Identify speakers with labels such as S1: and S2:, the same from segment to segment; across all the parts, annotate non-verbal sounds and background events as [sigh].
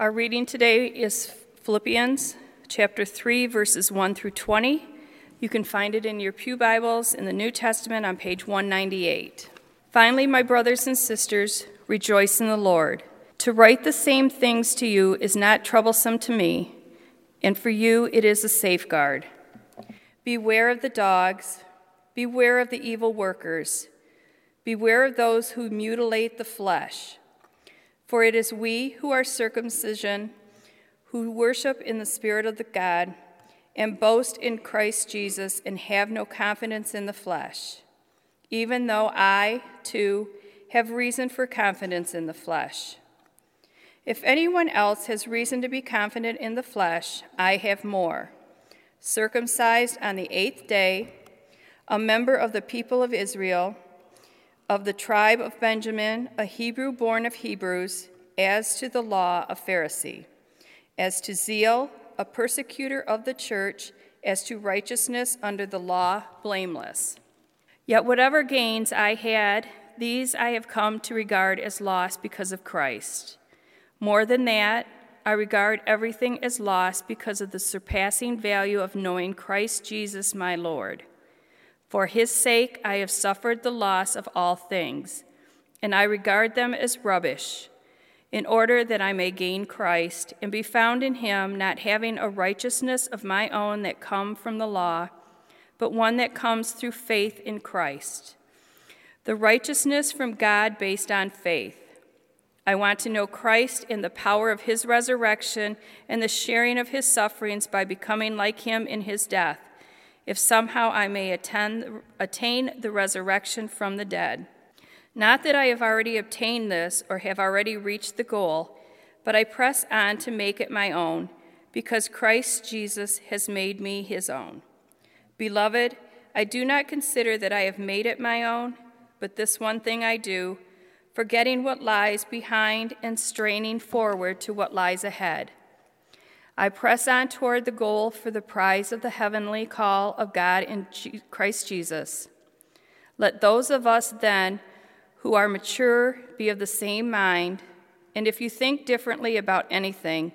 S1: Our reading today is Philippians chapter 3, verses 1 through 20. You can find it in your Pew Bibles in the New Testament on page 198. Finally, my brothers and sisters, rejoice in the Lord. To write the same things to you is not troublesome to me, and for you it is a safeguard. Beware of the dogs, beware of the evil workers, beware of those who mutilate the flesh. For it is we who are circumcision, who worship in the Spirit of the God, and boast in Christ Jesus, and have no confidence in the flesh, even though I, too, have reason for confidence in the flesh. If anyone else has reason to be confident in the flesh, I have more. Circumcised on the eighth day, a member of the people of Israel, of the tribe of Benjamin, a Hebrew born of Hebrews, as to the law, a Pharisee, as to zeal, a persecutor of the church, as to righteousness under the law, blameless. Yet whatever gains I had, these I have come to regard as loss because of Christ. More than that, I regard everything as loss because of the surpassing value of knowing Christ Jesus my Lord. For his sake I have suffered the loss of all things, and I regard them as rubbish, in order that I may gain Christ and be found in him, not having a righteousness of my own that come from the law, but one that comes through faith in Christ. The righteousness from God based on faith. I want to know Christ in the power of his resurrection and the sharing of his sufferings by becoming like him in his death if somehow I may attend, attain the resurrection from the dead. Not that I have already obtained this or have already reached the goal, but I press on to make it my own, because Christ Jesus has made me his own. Beloved, I do not consider that I have made it my own, but this one thing I do, forgetting what lies behind and straining forward to what lies ahead. I press on toward the goal for the prize of the heavenly call of God in Christ Jesus. Let those of us then who are mature be of the same mind, and if you think differently about anything,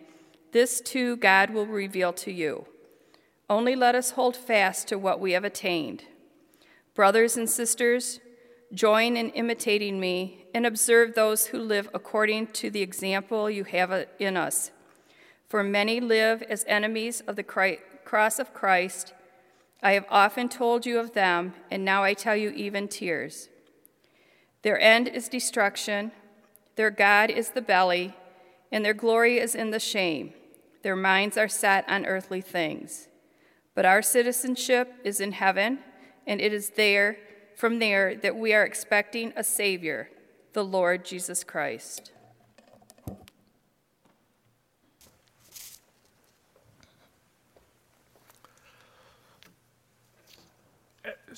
S1: this too God will reveal to you. Only let us hold fast to what we have attained. Brothers and sisters, join in imitating me and observe those who live according to the example you have in us. For many live as enemies of the cross of Christ. I have often told you of them, and now I tell you even tears. Their end is destruction, their God is the belly, and their glory is in the shame. Their minds are set on earthly things. But our citizenship is in heaven, and it is there, from there, that we are expecting a Savior, the Lord Jesus Christ.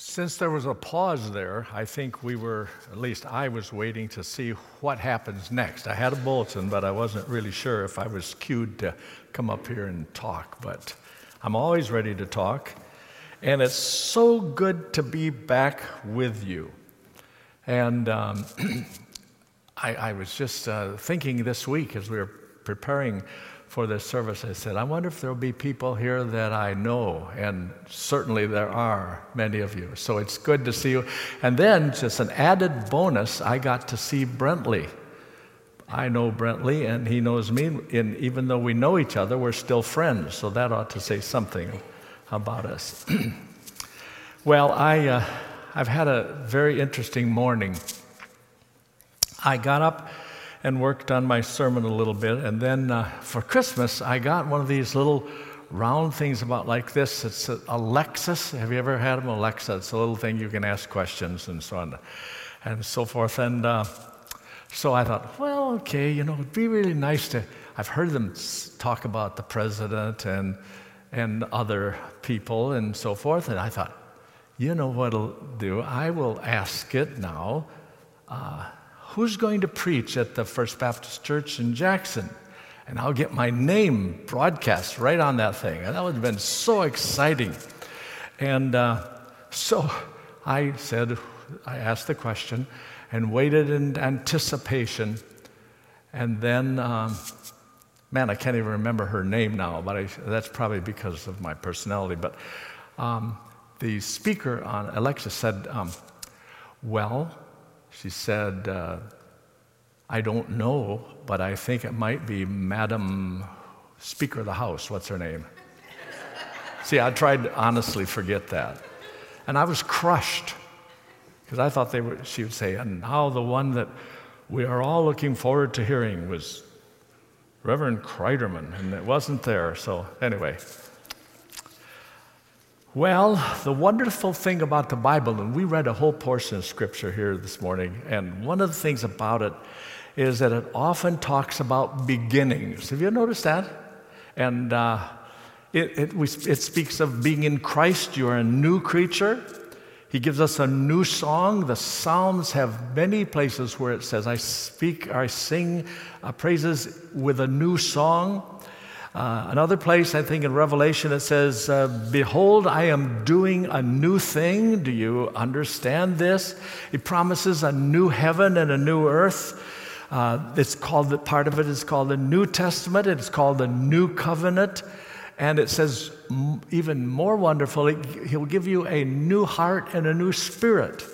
S2: Since there was a pause there, I think we were, at least I was waiting to see what happens next. I had a bulletin, but I wasn't really sure if I was cued to come up here and talk. But I'm always ready to talk. And it's so good to be back with you. And um, [clears throat] I, I, was just uh, thinking this week as we were preparing for this service, I said, I wonder if there'll be people here that I know. And certainly there are many of you. So it's good to see you. And then, just an added bonus, I got to see Brentley. I know Brentley, and he knows me. And even though we know each other, we're still friends. So that ought to say something about us. [clears throat] well, I, uh, I've had a very interesting morning. I got up and worked on my sermon a little bit. And then uh, for Christmas, I got one of these little round things about like this. It's a, Alexis. Have you ever had them? Alexa. It's a little thing you can ask questions and so on and so forth. And uh, so I thought, well, okay, you know, it'd be really nice to. I've heard them talk about the president and and other people and so forth. And I thought, you know what I'll do? I will ask it now. Uh, who's going to preach at the First Baptist Church in Jackson? And I'll get my name broadcast right on that thing. And that would have been so exciting. And uh, so I said, I asked the question and waited in anticipation. And then um, man, I can't even remember her name now, but I, that's probably because of my personality. But um, the speaker on Alexa said, um, Well, she said, uh, I don't know, but I think it might be Madam Speaker of the House. What's her name? See, I tried to honestly forget that. And I was crushed because I thought they were, she would say, and now the one that we are all looking forward to hearing was Reverend Kreiderman, and it wasn't there. So, anyway. Well, the wonderful thing about the Bible, and we read a whole portion of Scripture here this morning, and one of the things about it is that it often talks about beginnings. Have you noticed that? And uh, it, it, we, it speaks of being in Christ, you are a new creature. He gives us a new song. The Psalms have many places where it says, I speak, I sing uh, praises with a new song. Uh, another place, I think in Revelation, it says, uh, Behold, I am doing a new thing. Do you understand this? It promises a new heaven and a new earth. Uh, it's called, part of it is called the New Testament, it's called the New Covenant. And it says, even more wonderful, He'll give you a new heart and a new spirit.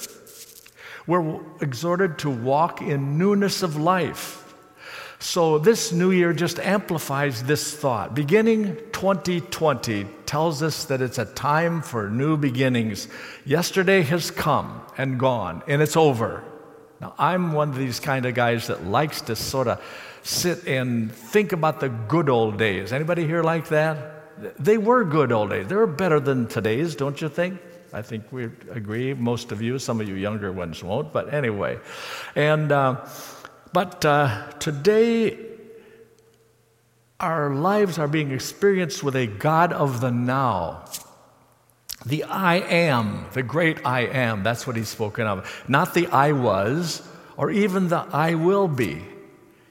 S2: We're exhorted to walk in newness of life. So, this new year just amplifies this thought. Beginning 2020 tells us that it's a time for new beginnings. Yesterday has come and gone, and it's over. Now, I'm one of these kind of guys that likes to sort of sit and think about the good old days. Anybody here like that? They were good old days. They were better than today's, don't you think? I think we agree. Most of you, some of you younger ones won't, but anyway. And uh, but uh, today, our lives are being experienced with a God of the now. The I am, the great I am, that's what he's spoken of. Not the I was, or even the I will be.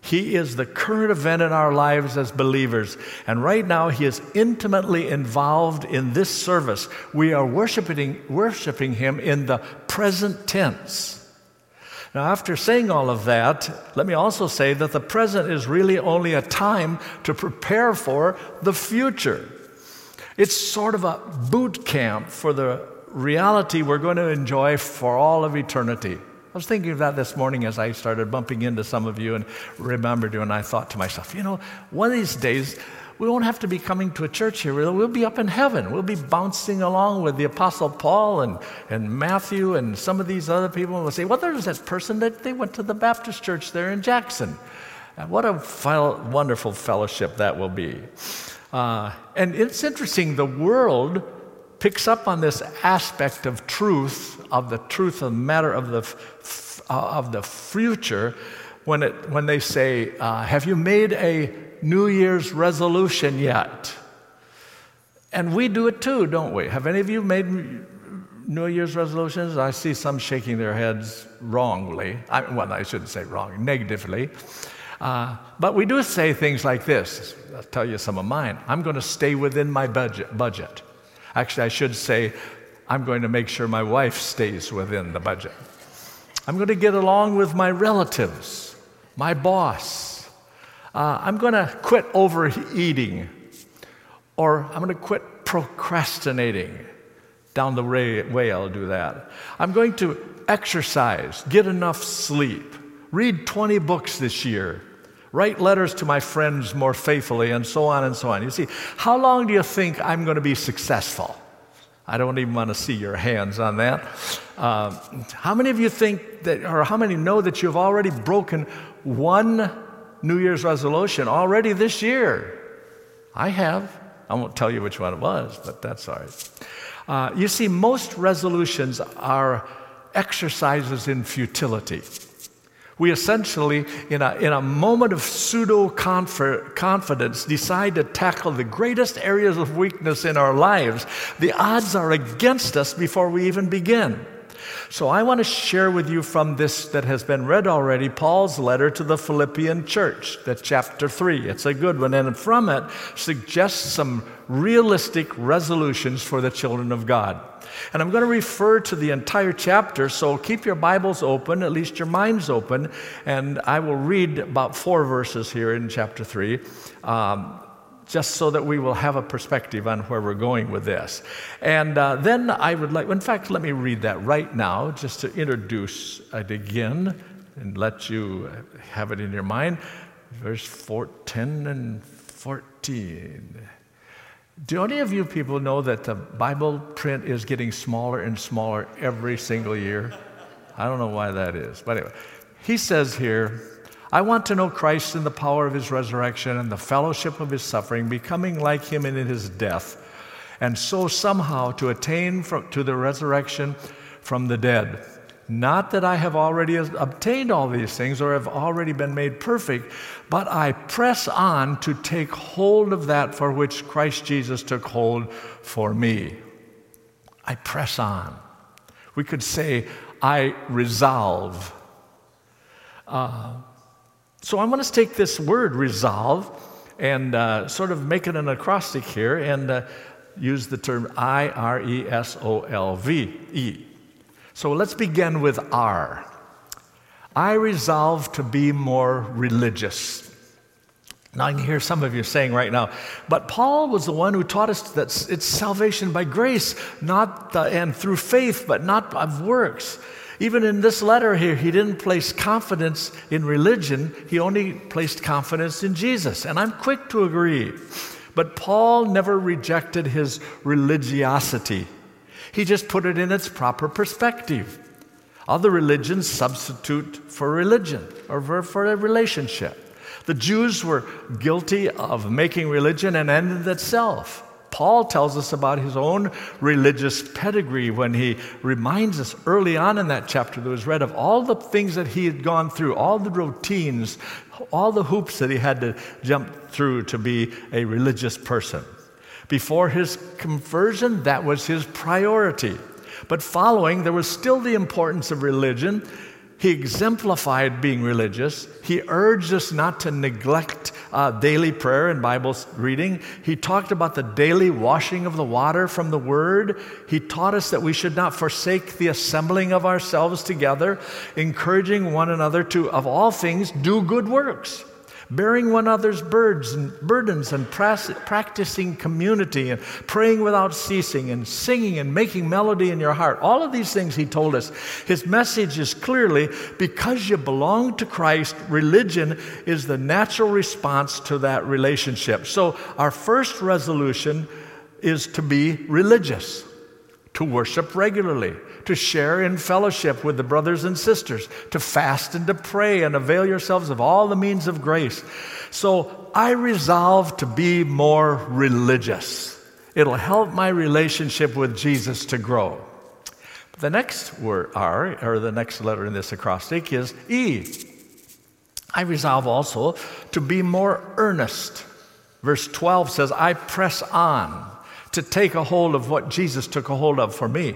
S2: He is the current event in our lives as believers. And right now, He is intimately involved in this service. We are worshiping, worshiping Him in the present tense. Now, after saying all of that, let me also say that the present is really only a time to prepare for the future. It's sort of a boot camp for the reality we're going to enjoy for all of eternity. I was thinking of that this morning as I started bumping into some of you and remembered you, and I thought to myself, you know, one of these days, we won't have to be coming to a church here. We'll be up in heaven. We'll be bouncing along with the Apostle Paul and, and Matthew and some of these other people. And we'll say, well, there's that person that they went to the Baptist church there in Jackson. What a wonderful fellowship that will be. Uh, and it's interesting, the world picks up on this aspect of truth, of the truth of the matter of the, uh, of the future, when, it, when they say, uh, Have you made a New Year's resolution yet? And we do it too, don't we? Have any of you made New Year's resolutions? I see some shaking their heads wrongly. I, well, I shouldn't say wrong, negatively. Uh, but we do say things like this. I'll tell you some of mine. I'm going to stay within my budget. budget. Actually, I should say, I'm going to make sure my wife stays within the budget. I'm going to get along with my relatives, my boss. Uh, I'm going to quit overeating, or I'm going to quit procrastinating. Down the way, I'll do that. I'm going to exercise, get enough sleep, read 20 books this year, write letters to my friends more faithfully, and so on and so on. You see, how long do you think I'm going to be successful? I don't even want to see your hands on that. Uh, how many of you think that, or how many know that you've already broken one New Year's resolution already this year? I have. I won't tell you which one it was, but that's all right. Uh, you see, most resolutions are exercises in futility. We essentially, in a, in a moment of pseudo confidence, decide to tackle the greatest areas of weakness in our lives. The odds are against us before we even begin. So, I want to share with you from this that has been read already Paul's letter to the Philippian church, that chapter 3. It's a good one, and from it suggests some realistic resolutions for the children of God. And I'm going to refer to the entire chapter, so keep your Bibles open, at least your minds open, and I will read about four verses here in chapter 3. Um, just so that we will have a perspective on where we're going with this. And uh, then I would like, in fact, let me read that right now just to introduce it again and let you have it in your mind. Verse 4, 10 and 14. Do any of you people know that the Bible print is getting smaller and smaller every single year? I don't know why that is. But anyway, he says here, I want to know Christ in the power of his resurrection and the fellowship of his suffering, becoming like him in his death, and so somehow to attain from, to the resurrection from the dead. Not that I have already obtained all these things or have already been made perfect, but I press on to take hold of that for which Christ Jesus took hold for me. I press on. We could say, I resolve. Uh, so I'm going to take this word resolve and uh, sort of make it an acrostic here and uh, use the term I R E S O L V E. So let's begin with R. I resolve to be more religious. Now, I can hear some of you saying right now, but Paul was the one who taught us that it's salvation by grace, not the, and through faith, but not of works. Even in this letter here, he didn't place confidence in religion, he only placed confidence in Jesus. And I'm quick to agree. But Paul never rejected his religiosity. He just put it in its proper perspective. Other religions substitute for religion or for, a relationship. The Jews were guilty of making religion an end in itself. Paul tells us about his own religious pedigree when he reminds us early on in that chapter that was read of all the things that he had gone through, all the routines, all the hoops that he had to jump through to be a religious person. Before his conversion, that was his priority. But following, there was still the importance of religion. He exemplified being religious. He urged us not to neglect uh, daily prayer and Bible reading. He talked about the daily washing of the water from the Word. He taught us that we should not forsake the assembling of ourselves together, encouraging one another to, of all things, do good works bearing one another's burdens and practicing community and praying without ceasing and singing and making melody in your heart. All of these things he told us. His message is clearly because you belong to Christ, religion is the natural response to that relationship. So our first resolution is to be religious, to worship regularly to share in fellowship with the brothers and sisters, to fast and to pray and avail yourselves of all the means of grace. So I resolve to be more religious. It'll help my relationship with Jesus to grow. The next word R, or the next letter in this acrostic, is E. I resolve also to be more earnest. Verse 12 says, I press on to take a hold of what Jesus took a hold of for me.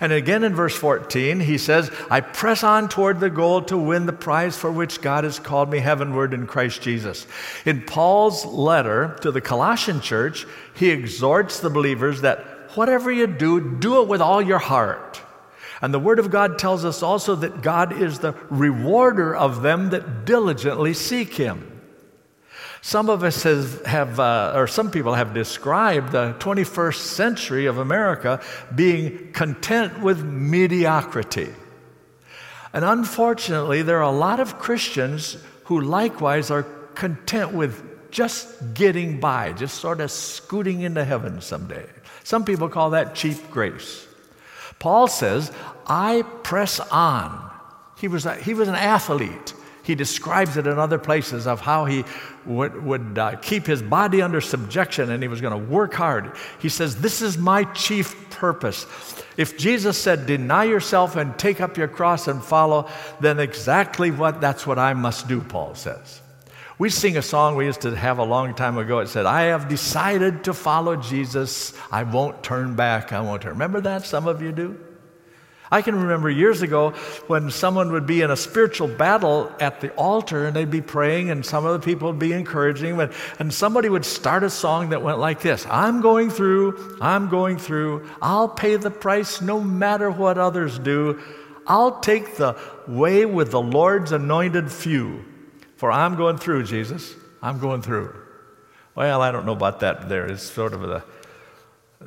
S2: And again in verse 14, he says, I press on toward the goal to win the prize for which God has called me heavenward in Christ Jesus. In Paul's letter to the Colossian church, he exhorts the believers that whatever you do, do it with all your heart. And the Word of God tells us also that God is the rewarder of them that diligently seek Him. Some of us have, uh, or some people have described the 21st century of America being content with mediocrity. And unfortunately, there are a lot of Christians who likewise are content with just getting by, just sort of scooting into heaven someday. Some people call that cheap grace. Paul says, I press on. He was, a, he was an athlete. He describes it in other places of how he would, would uh, keep his body under subjection and he was going to work hard. He says, This is my chief purpose. If Jesus said, Deny yourself and take up your cross and follow, then exactly what that's what I must do, Paul says. We sing a song we used to have a long time ago. It said, I have decided to follow Jesus. I won't turn back. I won't turn. Remember that? Some of you do? I can remember years ago when someone would be in a spiritual battle at the altar and they'd be praying, and some of the people would be encouraging them, and somebody would start a song that went like this I'm going through, I'm going through, I'll pay the price no matter what others do. I'll take the way with the Lord's anointed few, for I'm going through, Jesus. I'm going through. Well, I don't know about that there. It's sort of the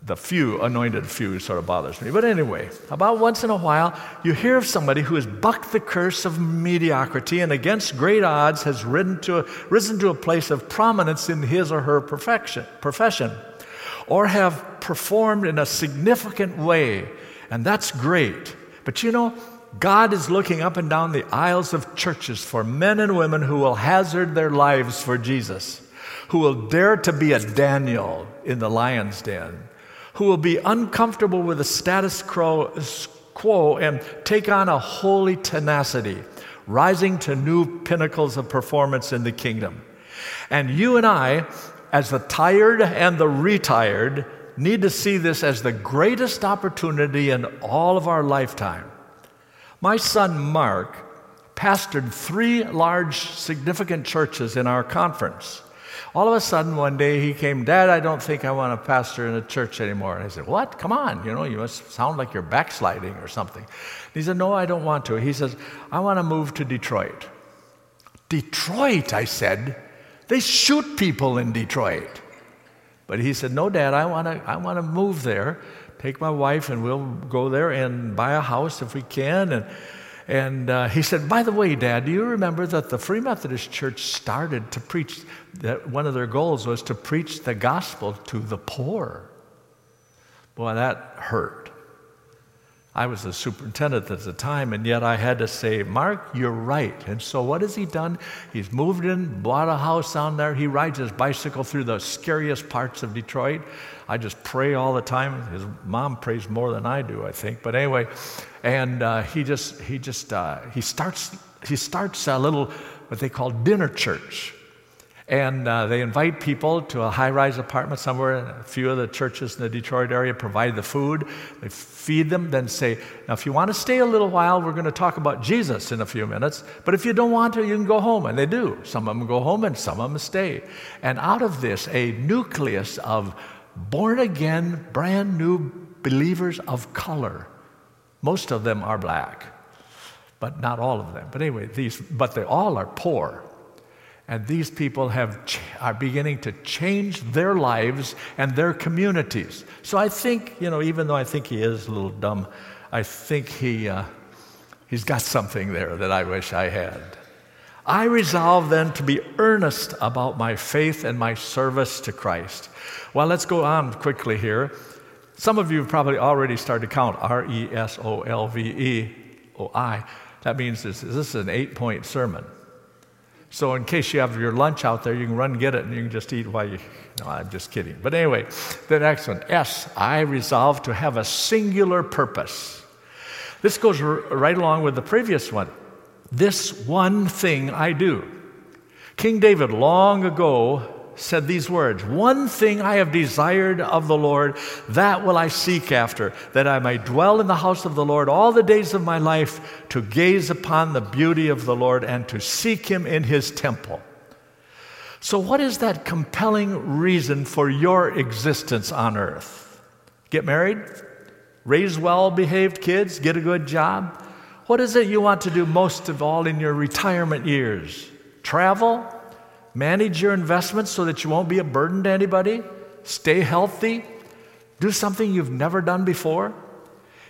S2: the few, anointed few, sort of bothers me. But anyway, about once in a while, you hear of somebody who has bucked the curse of mediocrity and against great odds has risen to a, risen to a place of prominence in his or her perfection, profession or have performed in a significant way. And that's great. But you know, God is looking up and down the aisles of churches for men and women who will hazard their lives for Jesus, who will dare to be a Daniel in the lion's den who will be uncomfortable with the status quo and take on a holy tenacity, rising to new pinnacles of performance in the kingdom. And you and I, as the tired and the retired, need to see this as the greatest opportunity in all of our lifetime. My son Mark pastored three large, significant churches in our conference. All of a sudden, one day he came, Dad, I don't think I want to pastor in a church anymore. And I said, What? Come on, you know, you must sound like you're backsliding or something. And he said, No, I don't want to. He says, I want to move to Detroit. Detroit, I said. They shoot people in Detroit. But he said, No, Dad, I want to I want to move there, take my wife, and we'll go there and buy a house if we can. And and uh, he said, By the way, Dad, do you remember that the Free Methodist Church started to preach, that one of their goals was to preach the gospel to the poor? Boy, that hurt. I was the superintendent at the time, and yet I had to say, Mark, you're right. And so what has he done? He's moved in, bought a house down there. He rides his bicycle through the scariest parts of Detroit. I just pray all the time. His mom prays more than I do, I think. But anyway, and uh, he just he just uh, he starts he starts a little what they call dinner church. And uh, they invite people to a high rise apartment somewhere. A few of the churches in the Detroit area provide the food. They feed them, then say, Now, if you want to stay a little while, we're going to talk about Jesus in a few minutes. But if you don't want to, you can go home. And they do. Some of them go home and some of them stay. And out of this, a nucleus of born again, brand new believers of color. Most of them are black, but not all of them. But anyway, these, but they all are poor. And these people have, are beginning to change their lives and their communities. So I think, you know, even though I think he is a little dumb, I think he, uh, he's got something there that I wish I had. I resolve then to be earnest about my faith and my service to Christ. Well, let's go on quickly here. Some of you have probably already started to count R E S O L V E O I. That means this, this is an eight point sermon. So, in case you have your lunch out there, you can run and get it and you can just eat while you. No, I'm just kidding. But anyway, the next one S, I resolve to have a singular purpose. This goes r- right along with the previous one. This one thing I do. King David long ago said these words One thing I have desired of the Lord, that will I seek after, that I may dwell in the house of the Lord all the days of my life, to gaze upon the beauty of the Lord and to seek him in his temple. So, what is that compelling reason for your existence on earth? Get married? Raise well behaved kids? Get a good job? What is it you want to do most of all in your retirement years? Travel? Manage your investments so that you won't be a burden to anybody? Stay healthy? Do something you've never done before?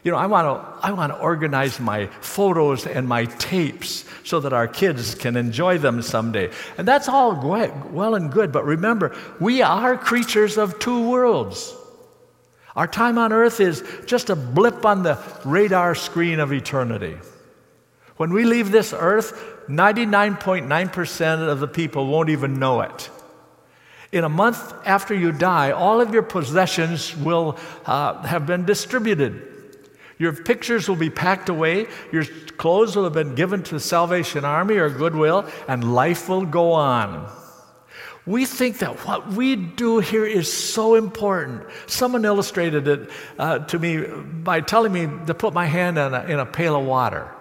S2: You know, I want to I want to organize my photos and my tapes so that our kids can enjoy them someday. And that's all well and good, but remember, we are creatures of two worlds. Our time on earth is just a blip on the radar screen of eternity. When we leave this earth, 99.9% of the people won't even know it. In a month after you die, all of your possessions will uh, have been distributed. Your pictures will be packed away, your clothes will have been given to the Salvation Army or Goodwill, and life will go on. We think that what we do here is so important. Someone illustrated it uh, to me by telling me to put my hand in a, in a pail of water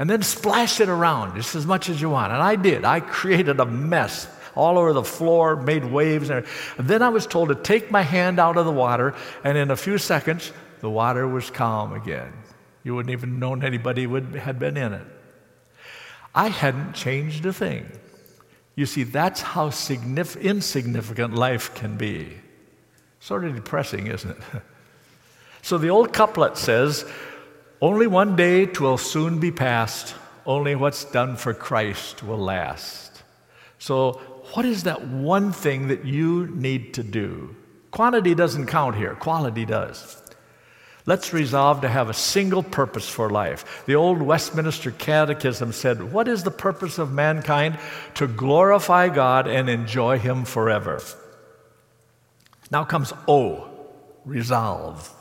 S2: and then splash it around just as much as you want. And I did. I created a mess all over the floor, made waves. And then I was told to take my hand out of the water, and in a few seconds, the water was calm again. You wouldn't even known anybody would, had been in it. I hadn't changed a thing. You see, that's how insignificant life can be. Sort of depressing, isn't it? [laughs] so the old couplet says, Only one day twill soon be past, only what's done for Christ will last. So, what is that one thing that you need to do? Quantity doesn't count here, quality does. Let's resolve to have a single purpose for life. The old Westminster Catechism said, What is the purpose of mankind? To glorify God and enjoy Him forever. Now comes O, resolve.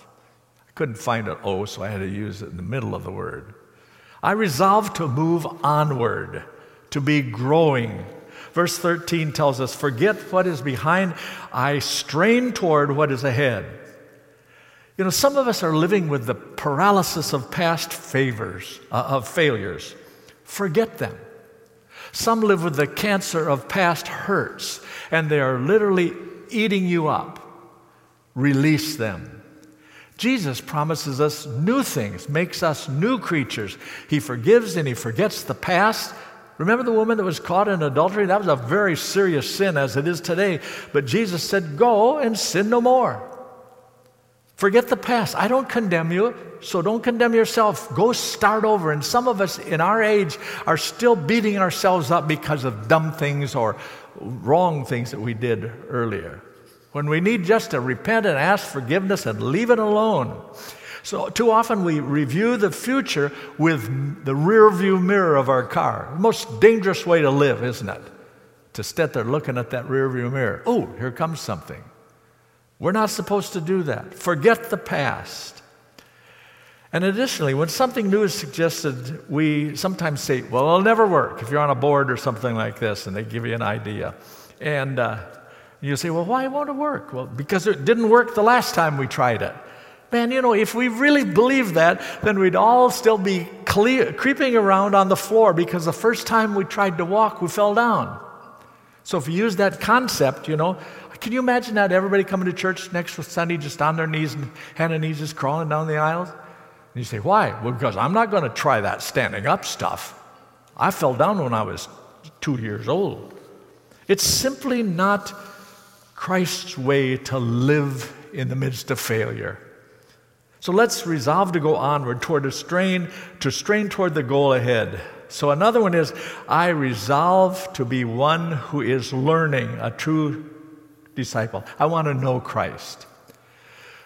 S2: Couldn't find an O, so I had to use it in the middle of the word. I resolve to move onward, to be growing. Verse 13 tells us, Forget what is behind, I strain toward what is ahead. You know, some of us are living with the paralysis of past favors, uh, of failures. Forget them. Some live with the cancer of past hurts, and they are literally eating you up. Release them. Jesus promises us new things, makes us new creatures. He forgives and He forgets the past. Remember the woman that was caught in adultery? That was a very serious sin as it is today. But Jesus said, Go and sin no more. Forget the past. I don't condemn you, so don't condemn yourself. Go start over. And some of us in our age are still beating ourselves up because of dumb things or wrong things that we did earlier. When we need just to repent and ask forgiveness and leave it alone. So, too often we review the future with the rear view mirror of our car. The most dangerous way to live, isn't it? To sit there looking at that rear view mirror. Oh, here comes something. We're not supposed to do that. Forget the past. And additionally, when something new is suggested, we sometimes say, well, it'll never work if you're on a board or something like this, and they give you an idea. And uh, you say, well, why won't it work? Well, because it didn't work the last time we tried it. Man, you know, if we really believed that, then we'd all still be creeping around on the floor because the first time we tried to walk, we fell down. So if you use that concept, you know, can you imagine that? Everybody coming to church next Sunday just on their knees and hand and knees just crawling down the aisles? And you say, why? Well, because I'm not going to try that standing up stuff. I fell down when I was two years old. It's simply not Christ's way to live in the midst of failure. So let's resolve to go onward toward a strain, to strain toward the goal ahead. So another one is I resolve to be one who is learning a true disciple. I want to know Christ.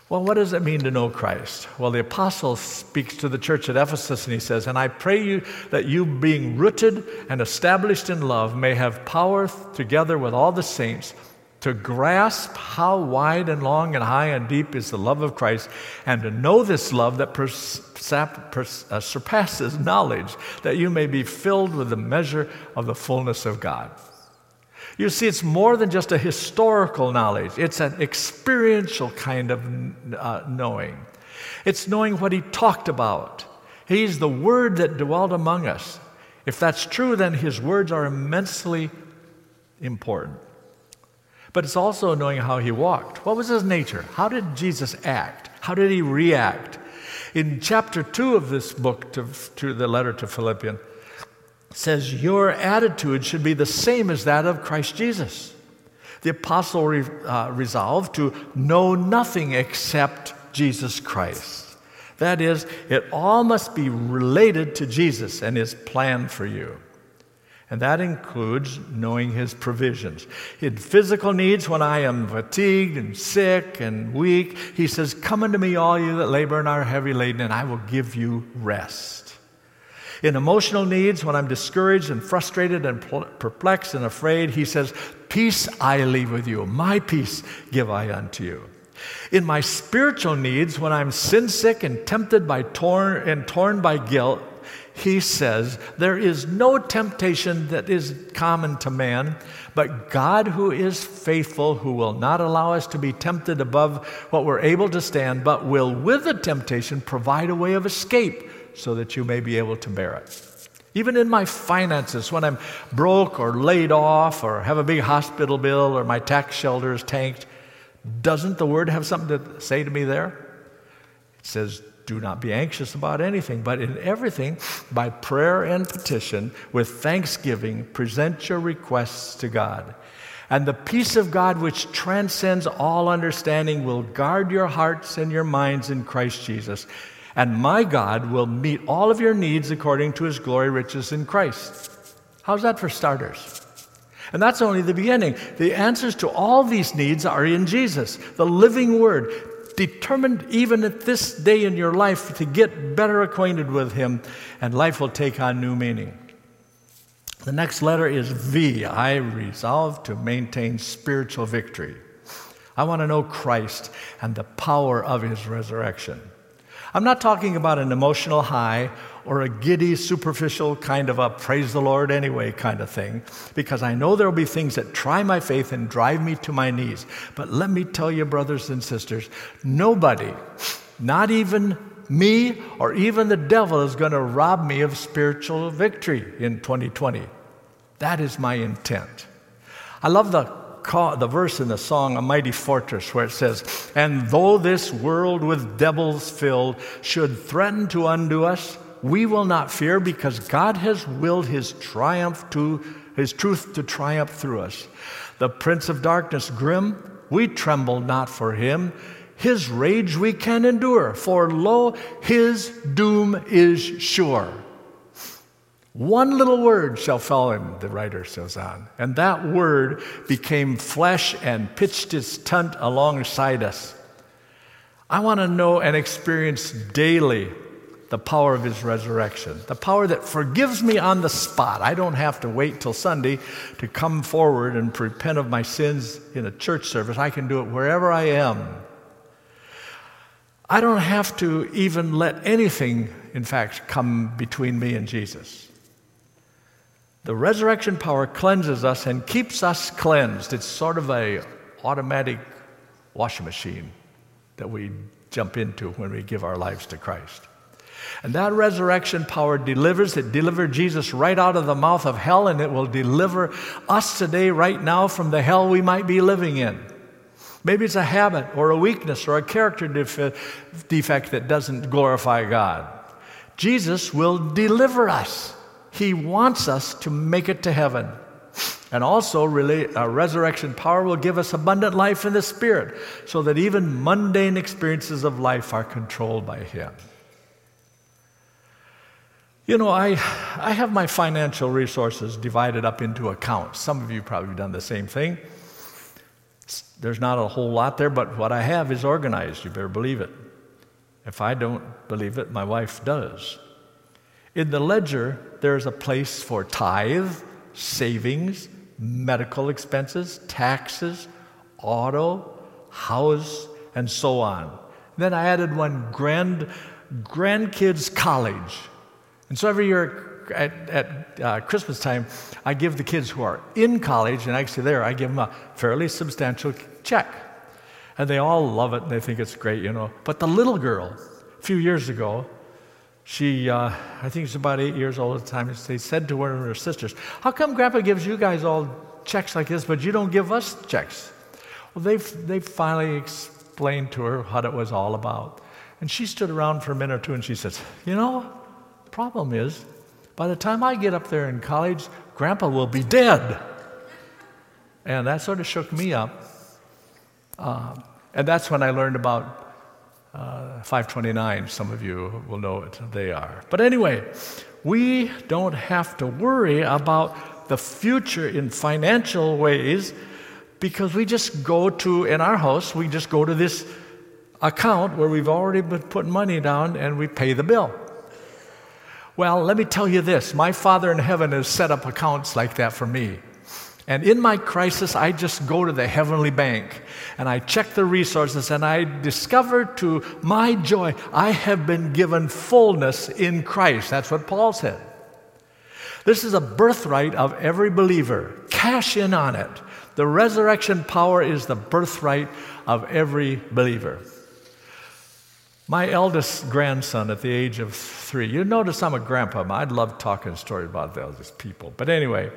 S2: Well, what does it mean to know Christ? Well, the apostle speaks to the church at Ephesus and he says, And I pray you that you, being rooted and established in love, may have power together with all the saints to grasp how wide and long and high and deep is the love of Christ, and to know this love that uh, surpasses knowledge, that you may be filled with the measure of the fullness of God. You see, it's more than just a historical knowledge, it's an experiential kind of uh, knowing. It's knowing what he talked about. He's the word that dwelt among us. If that's true, then his words are immensely important. But it's also knowing how he walked. What was his nature? How did Jesus act? How did he react? In chapter 2 of this book, to, to the letter to Philippians, says your attitude should be the same as that of Christ Jesus. The apostle re, uh, resolved to know nothing except Jesus Christ. That is, it all must be related to Jesus and his plan for you. And that includes knowing his provisions. In physical needs, when I am fatigued and sick and weak, he says, Come unto me, all you that labor and are heavy laden, and I will give you rest. In emotional needs, when I'm discouraged and frustrated and perplexed and afraid, he says, Peace I leave with you, my peace give I unto you. In my spiritual needs, when I'm sin sick and tempted by torn and torn by guilt, he says, There is no temptation that is common to man, but God, who is faithful, who will not allow us to be tempted above what we're able to stand, but will with the temptation provide a way of escape so that you may be able to bear it. Even in my finances, when I'm broke or laid off or have a big hospital bill or my tax shelter is tanked, doesn't the word have something to say to me there? It says, do not be anxious about anything, but in everything, by prayer and petition, with thanksgiving, present your requests to God. And the peace of God, which transcends all understanding, will guard your hearts and your minds in Christ Jesus. And my God will meet all of your needs according to his glory riches in Christ. How's that for starters? And that's only the beginning. The answers to all these needs are in Jesus, the living Word, determined even at this day in your life to get better acquainted with Him, and life will take on new meaning. The next letter is V. I resolve to maintain spiritual victory. I want to know Christ and the power of His resurrection. I'm not talking about an emotional high or a giddy, superficial kind of a praise the Lord anyway kind of thing, because I know there will be things that try my faith and drive me to my knees. But let me tell you, brothers and sisters, nobody, not even me or even the devil, is going to rob me of spiritual victory in 2020. That is my intent. I love the the verse in the song, A Mighty Fortress, where it says, And though this world with devils filled should threaten to undo us, we will not fear because God has willed his triumph to his truth to triumph through us. The prince of darkness grim, we tremble not for him. His rage we can endure, for lo, his doom is sure. One little word shall fall in, the writer says on. And that word became flesh and pitched its tent alongside us. I want to know and experience daily the power of his resurrection, the power that forgives me on the spot. I don't have to wait till Sunday to come forward and repent of my sins in a church service. I can do it wherever I am. I don't have to even let anything, in fact, come between me and Jesus. The resurrection power cleanses us and keeps us cleansed. It's sort of a automatic washing machine that we jump into when we give our lives to Christ. And that resurrection power delivers. It delivered Jesus right out of the mouth of hell, and it will deliver us today, right now, from the hell we might be living in. Maybe it's a habit or a weakness or a character defect that doesn't glorify God. Jesus will deliver us. He wants us to make it to heaven. And also, really, uh, resurrection power will give us abundant life in the Spirit so that even mundane experiences of life are controlled by Him. You know, I, I have my financial resources divided up into accounts. Some of you probably done the same thing. There's not a whole lot there, but what I have is organized. You better believe it. If I don't believe it, my wife does. In the ledger, there's a place for tithe, savings, medical expenses, taxes, auto, house, and so on. Then I added one grand grandkids college. And so every year at, at uh, Christmas time, I give the kids who are in college, and actually there, I give them a fairly substantial check. And they all love it and they think it's great, you know. But the little girl, a few years ago, she, uh, I think she's about eight years old at the time, they said to one of her sisters, How come Grandpa gives you guys all checks like this, but you don't give us checks? Well, they they finally explained to her what it was all about. And she stood around for a minute or two and she says, You know, problem is, by the time I get up there in college, Grandpa will be dead. And that sort of shook me up. Uh, and that's when I learned about uh, 529, some of you will know what they are. But anyway, we don't have to worry about the future in financial ways because we just go to, in our house, we just go to this account where we've already been putting money down and we pay the bill. Well, let me tell you this my Father in heaven has set up accounts like that for me. And in my crisis, I just go to the heavenly bank and I check the resources and I discover to my joy, I have been given fullness in Christ. That's what Paul said. This is a birthright of every believer. Cash in on it. The resurrection power is the birthright of every believer. My eldest grandson at the age of three, you notice I'm a grandpa. I'd love talking stories about those people. But anyway,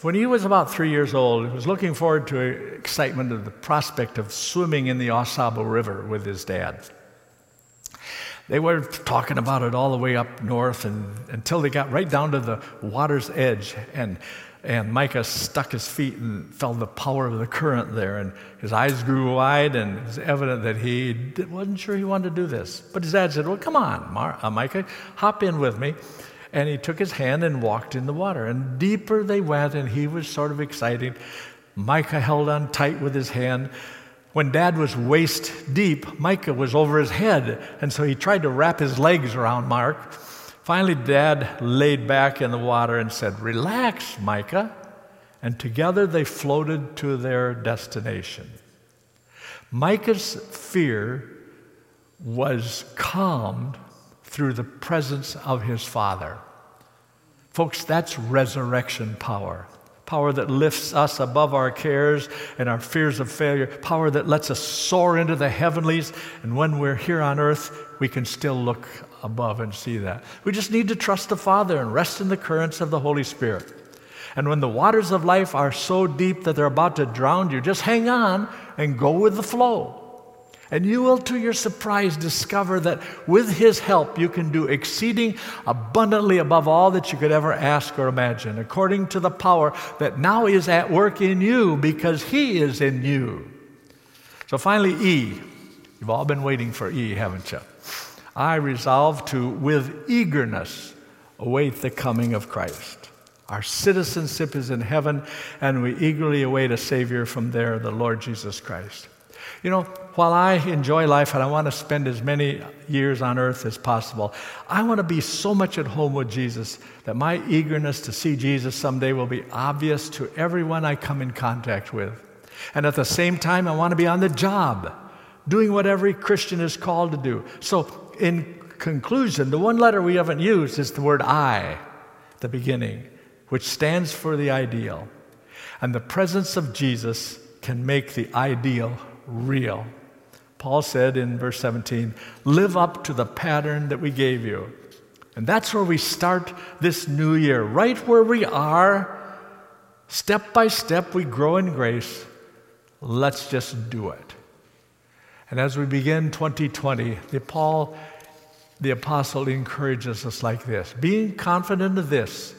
S2: when he was about three years old, he was looking forward to excitement of the prospect of swimming in the Au River with his dad. They were talking about it all the way up north and, until they got right down to the water's edge. And, and Micah stuck his feet and felt the power of the current there. And his eyes grew wide, and it was evident that he wasn't sure he wanted to do this. But his dad said, Well, come on, Mar- uh, Micah, hop in with me. And he took his hand and walked in the water. And deeper they went, and he was sort of excited. Micah held on tight with his hand. When dad was waist deep, Micah was over his head, and so he tried to wrap his legs around Mark. Finally, dad laid back in the water and said, Relax, Micah. And together they floated to their destination. Micah's fear was calmed through the presence of his Father. Folks, that's resurrection power. Power that lifts us above our cares and our fears of failure. Power that lets us soar into the heavenlies. And when we're here on earth, we can still look above and see that. We just need to trust the Father and rest in the currents of the Holy Spirit. And when the waters of life are so deep that they're about to drown you, just hang on and go with the flow. And you will, to your surprise, discover that with His help, you can do exceeding abundantly above all that you could ever ask or imagine, according to the power that now is at work in you because He is in you. So finally, E. You've all been waiting for E, haven't you? I resolve to, with eagerness, await the coming of Christ. Our citizenship is in heaven, and we eagerly await a Savior from there, the Lord Jesus Christ. You know, while I enjoy life and I want to spend as many years on earth as possible, I want to be so much at home with Jesus that my eagerness to see Jesus someday will be obvious to everyone I come in contact with. And at the same time, I want to be on the job, doing what every Christian is called to do. So, in conclusion, the one letter we haven't used is the word I, the beginning, which stands for the ideal. And the presence of Jesus can make the ideal real. Paul said in verse 17, live up to the pattern that we gave you. And that's where we start this new year, right where we are. Step by step, we grow in grace. Let's just do it. And as we begin 2020, the Paul, the apostle, encourages us like this being confident of this,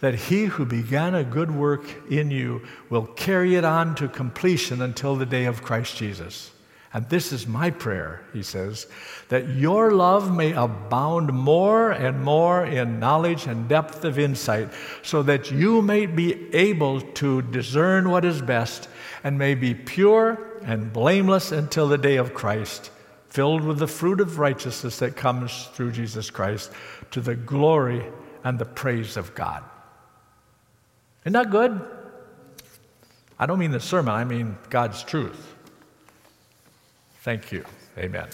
S2: that he who began a good work in you will carry it on to completion until the day of Christ Jesus. And this is my prayer, he says, that your love may abound more and more in knowledge and depth of insight, so that you may be able to discern what is best and may be pure and blameless until the day of Christ, filled with the fruit of righteousness that comes through Jesus Christ to the glory and the praise of God. Isn't that good? I don't mean the sermon, I mean God's truth. Thank you. Amen.